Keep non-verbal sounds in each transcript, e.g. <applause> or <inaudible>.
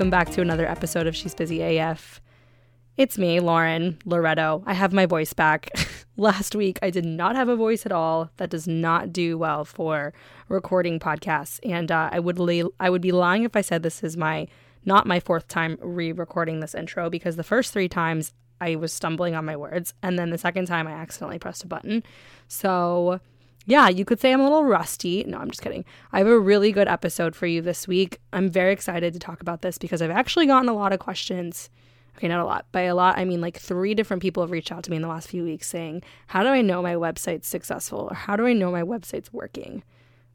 Welcome back to another episode of She's Busy AF. It's me, Lauren Loretto. I have my voice back. <laughs> Last week, I did not have a voice at all. That does not do well for recording podcasts. And uh, I would li- I would be lying if I said this is my not my fourth time re-recording this intro because the first three times I was stumbling on my words, and then the second time I accidentally pressed a button. So yeah, you could say I'm a little rusty. No, I'm just kidding. I have a really good episode for you this week. I'm very excited to talk about this because I've actually gotten a lot of questions. Okay, not a lot. By a lot, I mean like three different people have reached out to me in the last few weeks saying, How do I know my website's successful? Or how do I know my website's working?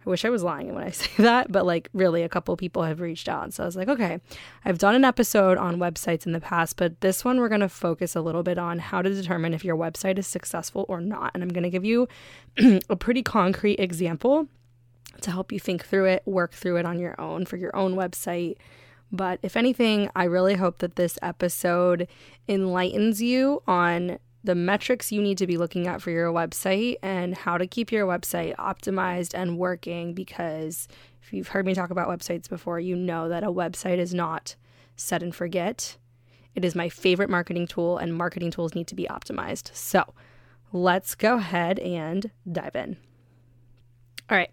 I wish I was lying when I <laughs> say that, but like really a couple people have reached out. So I was like, okay, I've done an episode on websites in the past, but this one we're going to focus a little bit on how to determine if your website is successful or not. And I'm going to give you <clears throat> a pretty concrete example to help you think through it, work through it on your own for your own website. But if anything, I really hope that this episode enlightens you on the metrics you need to be looking at for your website and how to keep your website optimized and working because if you've heard me talk about websites before, you know that a website is not set and forget. It is my favorite marketing tool, and marketing tools need to be optimized. So let's go ahead and dive in. All right.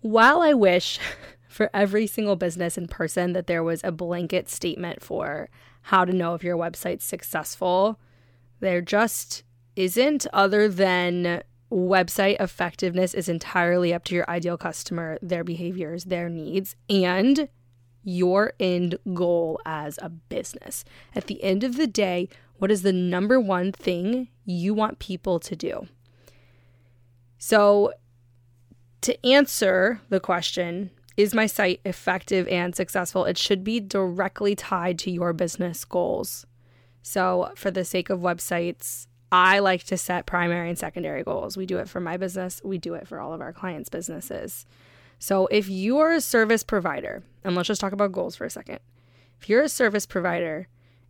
While I wish <laughs> for every single business in person that there was a blanket statement for how to know if your website's successful, there just isn't, other than website effectiveness is entirely up to your ideal customer, their behaviors, their needs, and your end goal as a business. At the end of the day, what is the number one thing you want people to do? So, to answer the question, is my site effective and successful? It should be directly tied to your business goals. So, for the sake of websites, I like to set primary and secondary goals. We do it for my business, we do it for all of our clients' businesses. So, if you're a service provider, and let's just talk about goals for a second. If you're a service provider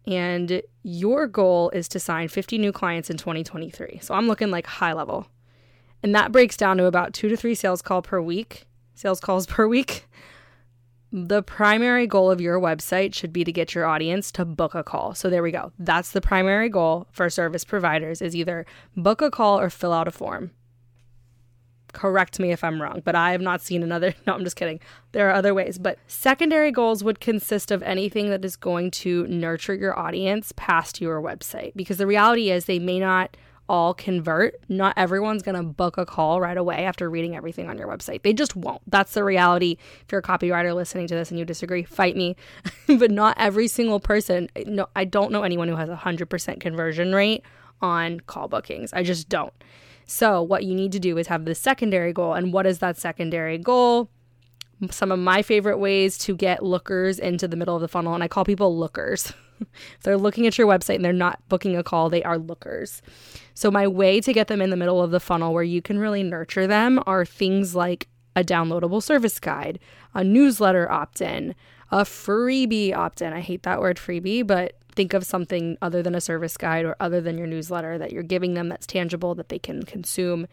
and your goal is to sign 50 new clients in 2023, so I'm looking like high level, and that breaks down to about two to three sales call per week, sales calls <laughs> per week the primary goal of your website should be to get your audience to book a call. So there we go. That's the primary goal for service providers is either book a call or fill out a form. Correct me if I'm wrong, but I have not seen another. <laughs> No, I'm just kidding. There are other ways, but secondary goals would consist of anything that is going to nurture your audience past your website because the reality is they may not all convert. Not everyone's going to book a call right away after reading everything on your website. They just won't. That's the reality. If you're a copywriter listening to this and you disagree, fight me. <laughs> but not every single person, no, I don't know anyone who has a 100% conversion rate on call bookings. I just don't. So, what you need to do is have the secondary goal. And what is that secondary goal? Some of my favorite ways to get lookers into the middle of the funnel, and I call people lookers. <laughs> if <laughs> they're looking at your website and they're not booking a call, they are lookers. So, my way to get them in the middle of the funnel where you can really nurture them are things like a downloadable service guide, a newsletter opt in, a freebie opt in. I hate that word freebie, but think of something other than a service guide or other than your newsletter that you're giving them that's tangible that they can consume.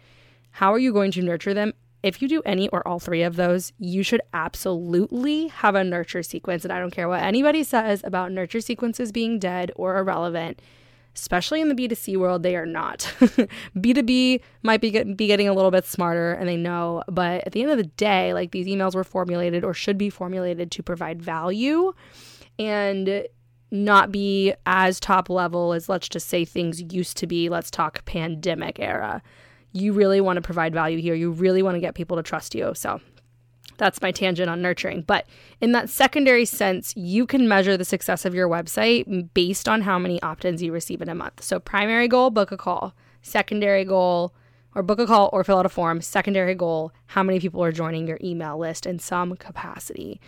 How are you going to nurture them? If you do any or all three of those, you should absolutely have a nurture sequence. And I don't care what anybody says about nurture sequences being dead or irrelevant, especially in the B2C world, they are not. <laughs> B2B might be, get, be getting a little bit smarter and they know, but at the end of the day, like these emails were formulated or should be formulated to provide value and not be as top level as let's just say things used to be. Let's talk pandemic era you really want to provide value here. You really want to get people to trust you. So that's my tangent on nurturing. But in that secondary sense, you can measure the success of your website based on how many opt ins you receive in a month. So, primary goal, book a call. Secondary goal, or book a call or fill out a form. Secondary goal, how many people are joining your email list in some capacity.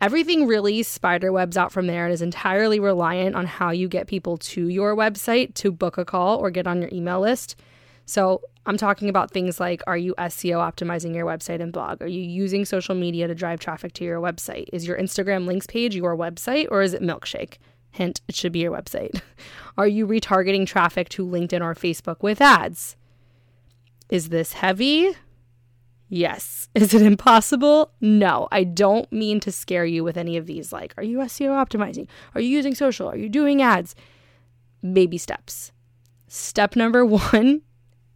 Everything really spider webs out from there and is entirely reliant on how you get people to your website to book a call or get on your email list. So, I'm talking about things like are you SEO optimizing your website and blog? Are you using social media to drive traffic to your website? Is your Instagram links page your website or is it Milkshake? Hint, it should be your website. <laughs> Are you retargeting traffic to LinkedIn or Facebook with ads? Is this heavy? Yes. <laughs> Is it impossible? No. I don't mean to scare you with any of these. Like, are you SEO optimizing? Are you using social? Are you doing ads? Baby steps. Step number <laughs> one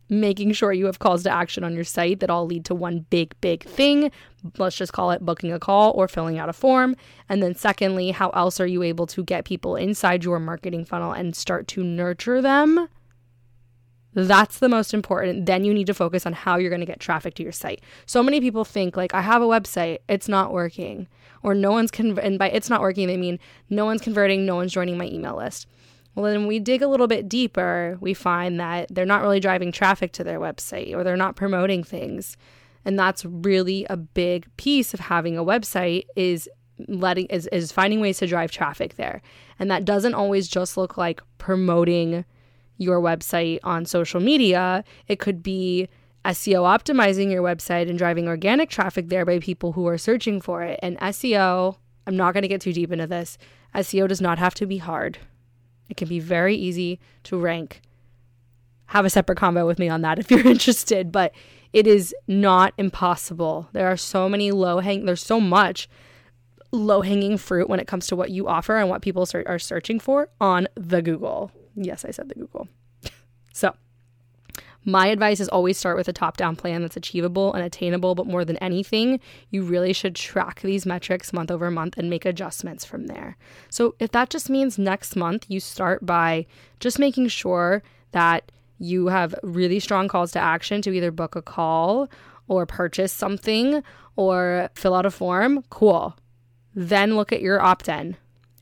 making sure you have calls to action on your site that all lead to one big, big thing. Let's just call it booking a call or filling out a form. And then, secondly, how else are you able to get people inside your marketing funnel and start to nurture them? That's the most important. Then you need to focus on how you're going to get traffic to your site. So many people think like I have a website, it's not working, or no one's conv- and by it's not working they mean no one's converting, no one's joining my email list. Well, then we dig a little bit deeper, we find that they're not really driving traffic to their website or they're not promoting things. And that's really a big piece of having a website is letting is, is finding ways to drive traffic there. And that doesn't always just look like promoting your website on social media. It could be SEO optimizing your website and driving organic traffic there by people who are searching for it. And SEO, I'm not going to get too deep into this. SEO does not have to be hard. It can be very easy to rank. Have a separate combo with me on that <laughs> if you're interested, but it is not impossible. There are so many low hang there's so much low hanging fruit when it comes to what you offer and what people ser- are searching for on the Google. Yes, I said the Google. <laughs> so, my advice is always start with a top down plan that's achievable and attainable, but more than anything, you really should track these metrics month over month and make adjustments from there. So, if that just means next month you start by just making sure that you have really strong calls to action to either book a call or purchase something or fill out a form, cool. Then look at your opt in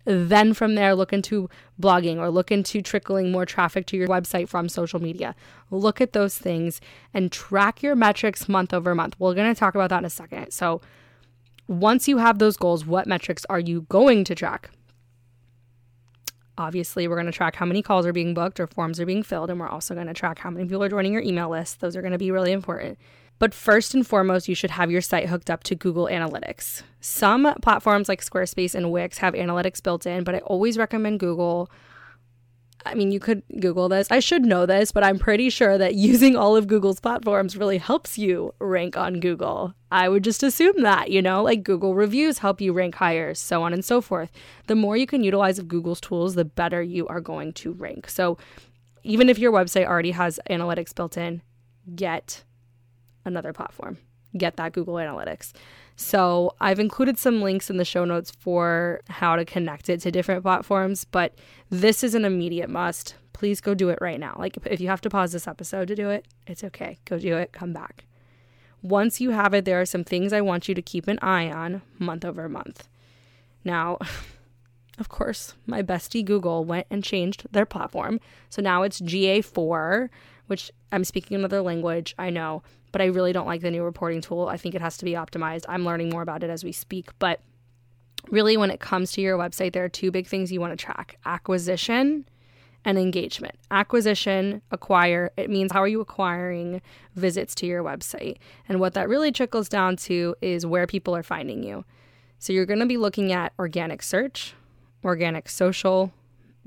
then from there, look into blogging or look into trickling more traffic to your website from social media. Look at those things and track your metrics month over month. We're going to talk about that in a second. So, once you have those goals, what metrics are you going to track? Obviously, we're going to track how many calls are being booked or forms are being filled, and we're also going to track how many people are joining your email list. Those are going to be really important. But first and foremost, you should have your site hooked up to Google Analytics. Some platforms like Squarespace and Wix have analytics built in, but I always recommend Google. I mean, you could Google this. I should know this, but I'm pretty sure that <laughs> using all of Google's platforms really helps you rank on Google. I would just assume that, you know, like Google reviews help you rank higher, so on and so forth. The more you can utilize of Google's tools, the better you are going to rank. So even if your website already has analytics built in, get another platform. Get that Google Analytics. So I've included some links in the show notes for how to connect it to different platforms, but this is an immediate must. Please go do it right now. Like if you have to pause this episode to do it, it's okay. Go do it, come back. Once you have it, there are some things I want you to keep an eye on month over month. Now, <laughs> of course, my bestie Google went and changed their platform. So now it's GA4, which I'm speaking another language, I know, but I really don't like the new reporting tool. I think it has to be optimized. I'm learning more about it as we speak, but really when it comes to your website, there are two big things you want to track acquisition and engagement. Acquisition, acquire, it means how are you acquiring visits to your website? And what that really trickles down to is where people are finding you. So you're going to be looking at organic search, organic social,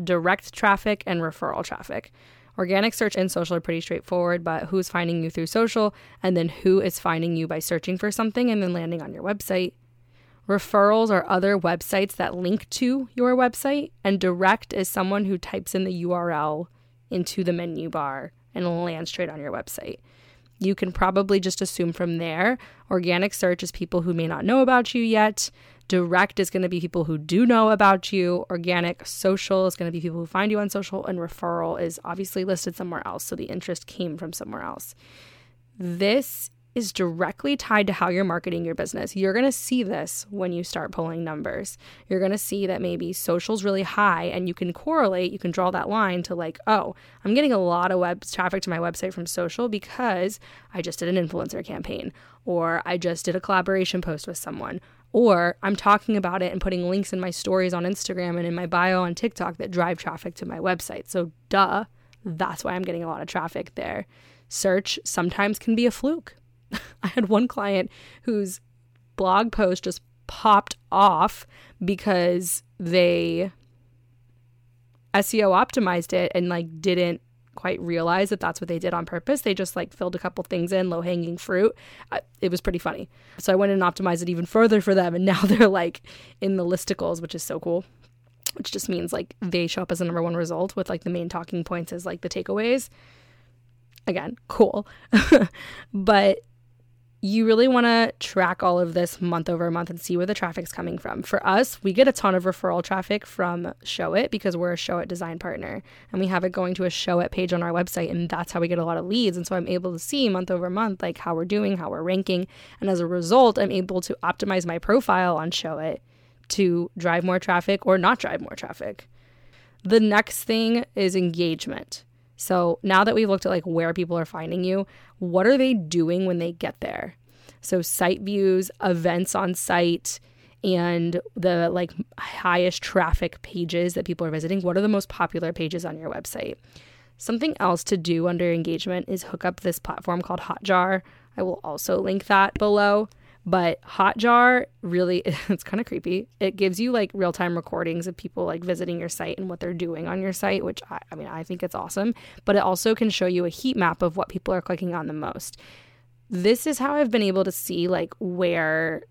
direct traffic, and referral traffic. Organic search and social are pretty straightforward, but who's finding you through social and then who is finding you by searching for something and then landing on your website. Referrals are other websites that link to your website, and direct is someone who types in the URL into the menu bar and lands straight on your website. You can probably just assume from there. Organic search is people who may not know about you yet. Direct is going to be people who do know about you. Organic social is going to be people who find you on social. And referral is obviously listed somewhere else. So the interest came from somewhere else. This is directly tied to how you're marketing your business. You're going to see this when you start pulling numbers. You're going to see that maybe social's really high and you can correlate, you can draw that line to like, oh, I'm getting a lot of web traffic to my website from social because I just did an influencer campaign or I just did a collaboration post with someone or I'm talking about it and putting links in my stories on Instagram and in my bio on TikTok that drive traffic to my website. So, duh, that's why I'm getting a lot of traffic there. Search sometimes can be a fluke. <laughs> I had one client whose blog post just popped off because they SEO optimized it and like didn't quite realize that that's what they did on purpose. They just like filled a couple things in, low hanging fruit. I, it was pretty funny. So I went and optimized it even further for them. And <laughs> now they're like in the listicles, which is so cool which just means like they show up as the number one result with like the main talking points as like the takeaways. Again, cool. <laughs> but you really want to track all of this month over month and see where the traffic's coming from. For us, we get a ton of referral traffic from Showit because we're a Showit design partner and we have it going to a Showit page on our website and that's how we get a lot of leads. And so I'm able to see month over month like how we're doing, how we're ranking, and as a result, I'm able to optimize my profile on Showit to drive more traffic or not drive more traffic. The next thing is engagement. So now that we've looked at like where people are finding you, what are they doing when they get there? So site views, events on site, and the like highest traffic pages that people are visiting. What are the most popular pages on your website? Something else to do under engagement is hook up this platform called Hotjar. I will also link that below. But Hotjar really, <laughs> it's kind of creepy. It gives you like real time recordings of people like visiting your site and what they're doing on your site, which I, I mean, I think it's awesome. But it also can show you a heat map of what people are clicking on the most. This is how I've been able to see like where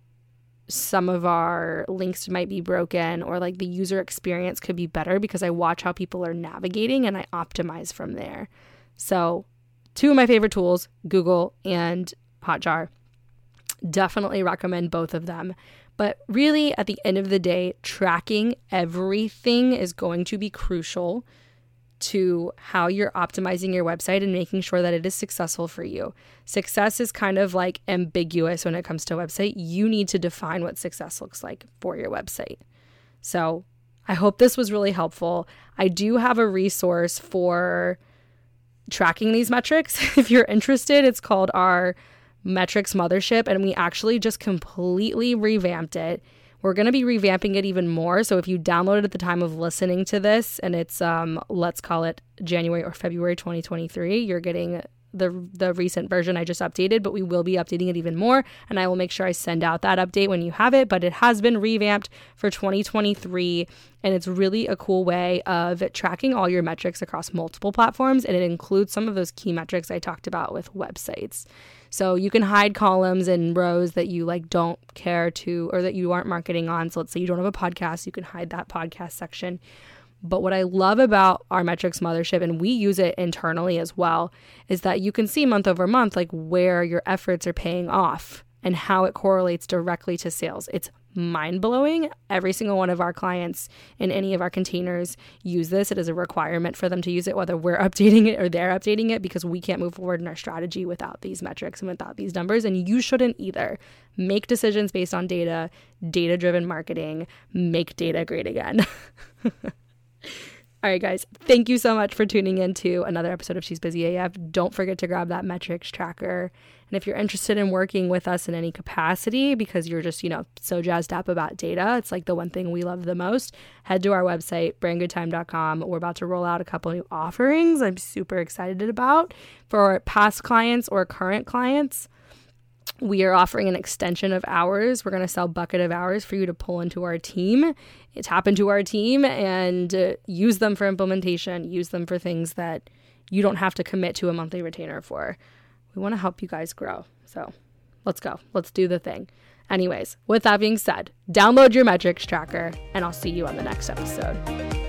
some of our links might be broken or like the user experience could be better because I watch how people are navigating and I optimize from there. So, two of my favorite tools, Google and Hotjar. Definitely recommend both of them. But really, at the end of the day, tracking everything is going to be crucial to how you're optimizing your website and making sure that it is successful for you. Success is kind of like ambiguous when it comes to a website. You need to define what success looks like for your website. So, I hope this was really helpful. I do have a resource for tracking these metrics. <laughs> if you're interested, it's called our Metrics Mothership, and we actually just completely revamped it. We're going to be revamping it even more. So if you download it at the time of listening to this and it's um let's call it January or February 2023, you're getting the the recent version I just updated, but we will be updating it even more and I will make sure I send out that update when you have it, but it has been revamped for 2023 and it's really a cool way of tracking all your metrics across multiple platforms and it includes some of those key metrics I talked about with websites. So you can hide columns and rows that you like don't care to or that you aren't marketing on. So let's say you don't have a podcast, you can hide that podcast section. But what I love about our metrics mothership, and we use it internally as well, is that you can see month over month like where your efforts are paying off and how it correlates directly to sales. It's mind blowing. Every single one of our clients in any of our containers use this. It is a requirement for them to use it, whether we're <laughs> updating it or they're updating it, because we can't move forward in our strategy without these metrics and without these numbers. And you shouldn't either. Make decisions based on data, data driven marketing, make data great again. <laughs> All right, guys, thank you so much for tuning in to another episode of She's Busy AF. Don't forget to grab that metrics tracker. And if you're interested in working with us in any capacity because you're just, you know, so jazzed up about data, it's like the one thing we love the most, head to our website, brandgoodtime.com. We're about to roll out a couple new offerings I'm super excited about for past clients or current clients we are offering an extension of hours. We're going to sell bucket of hours for you to pull into our team, tap into our team, and uh, use them for implementation. Use them for things that you don't have to commit to a monthly retainer for. We want to help you guys grow. So let's go. Let's do the thing. Anyways, with that being said, download your metrics tracker, and I'll see you on the next episode.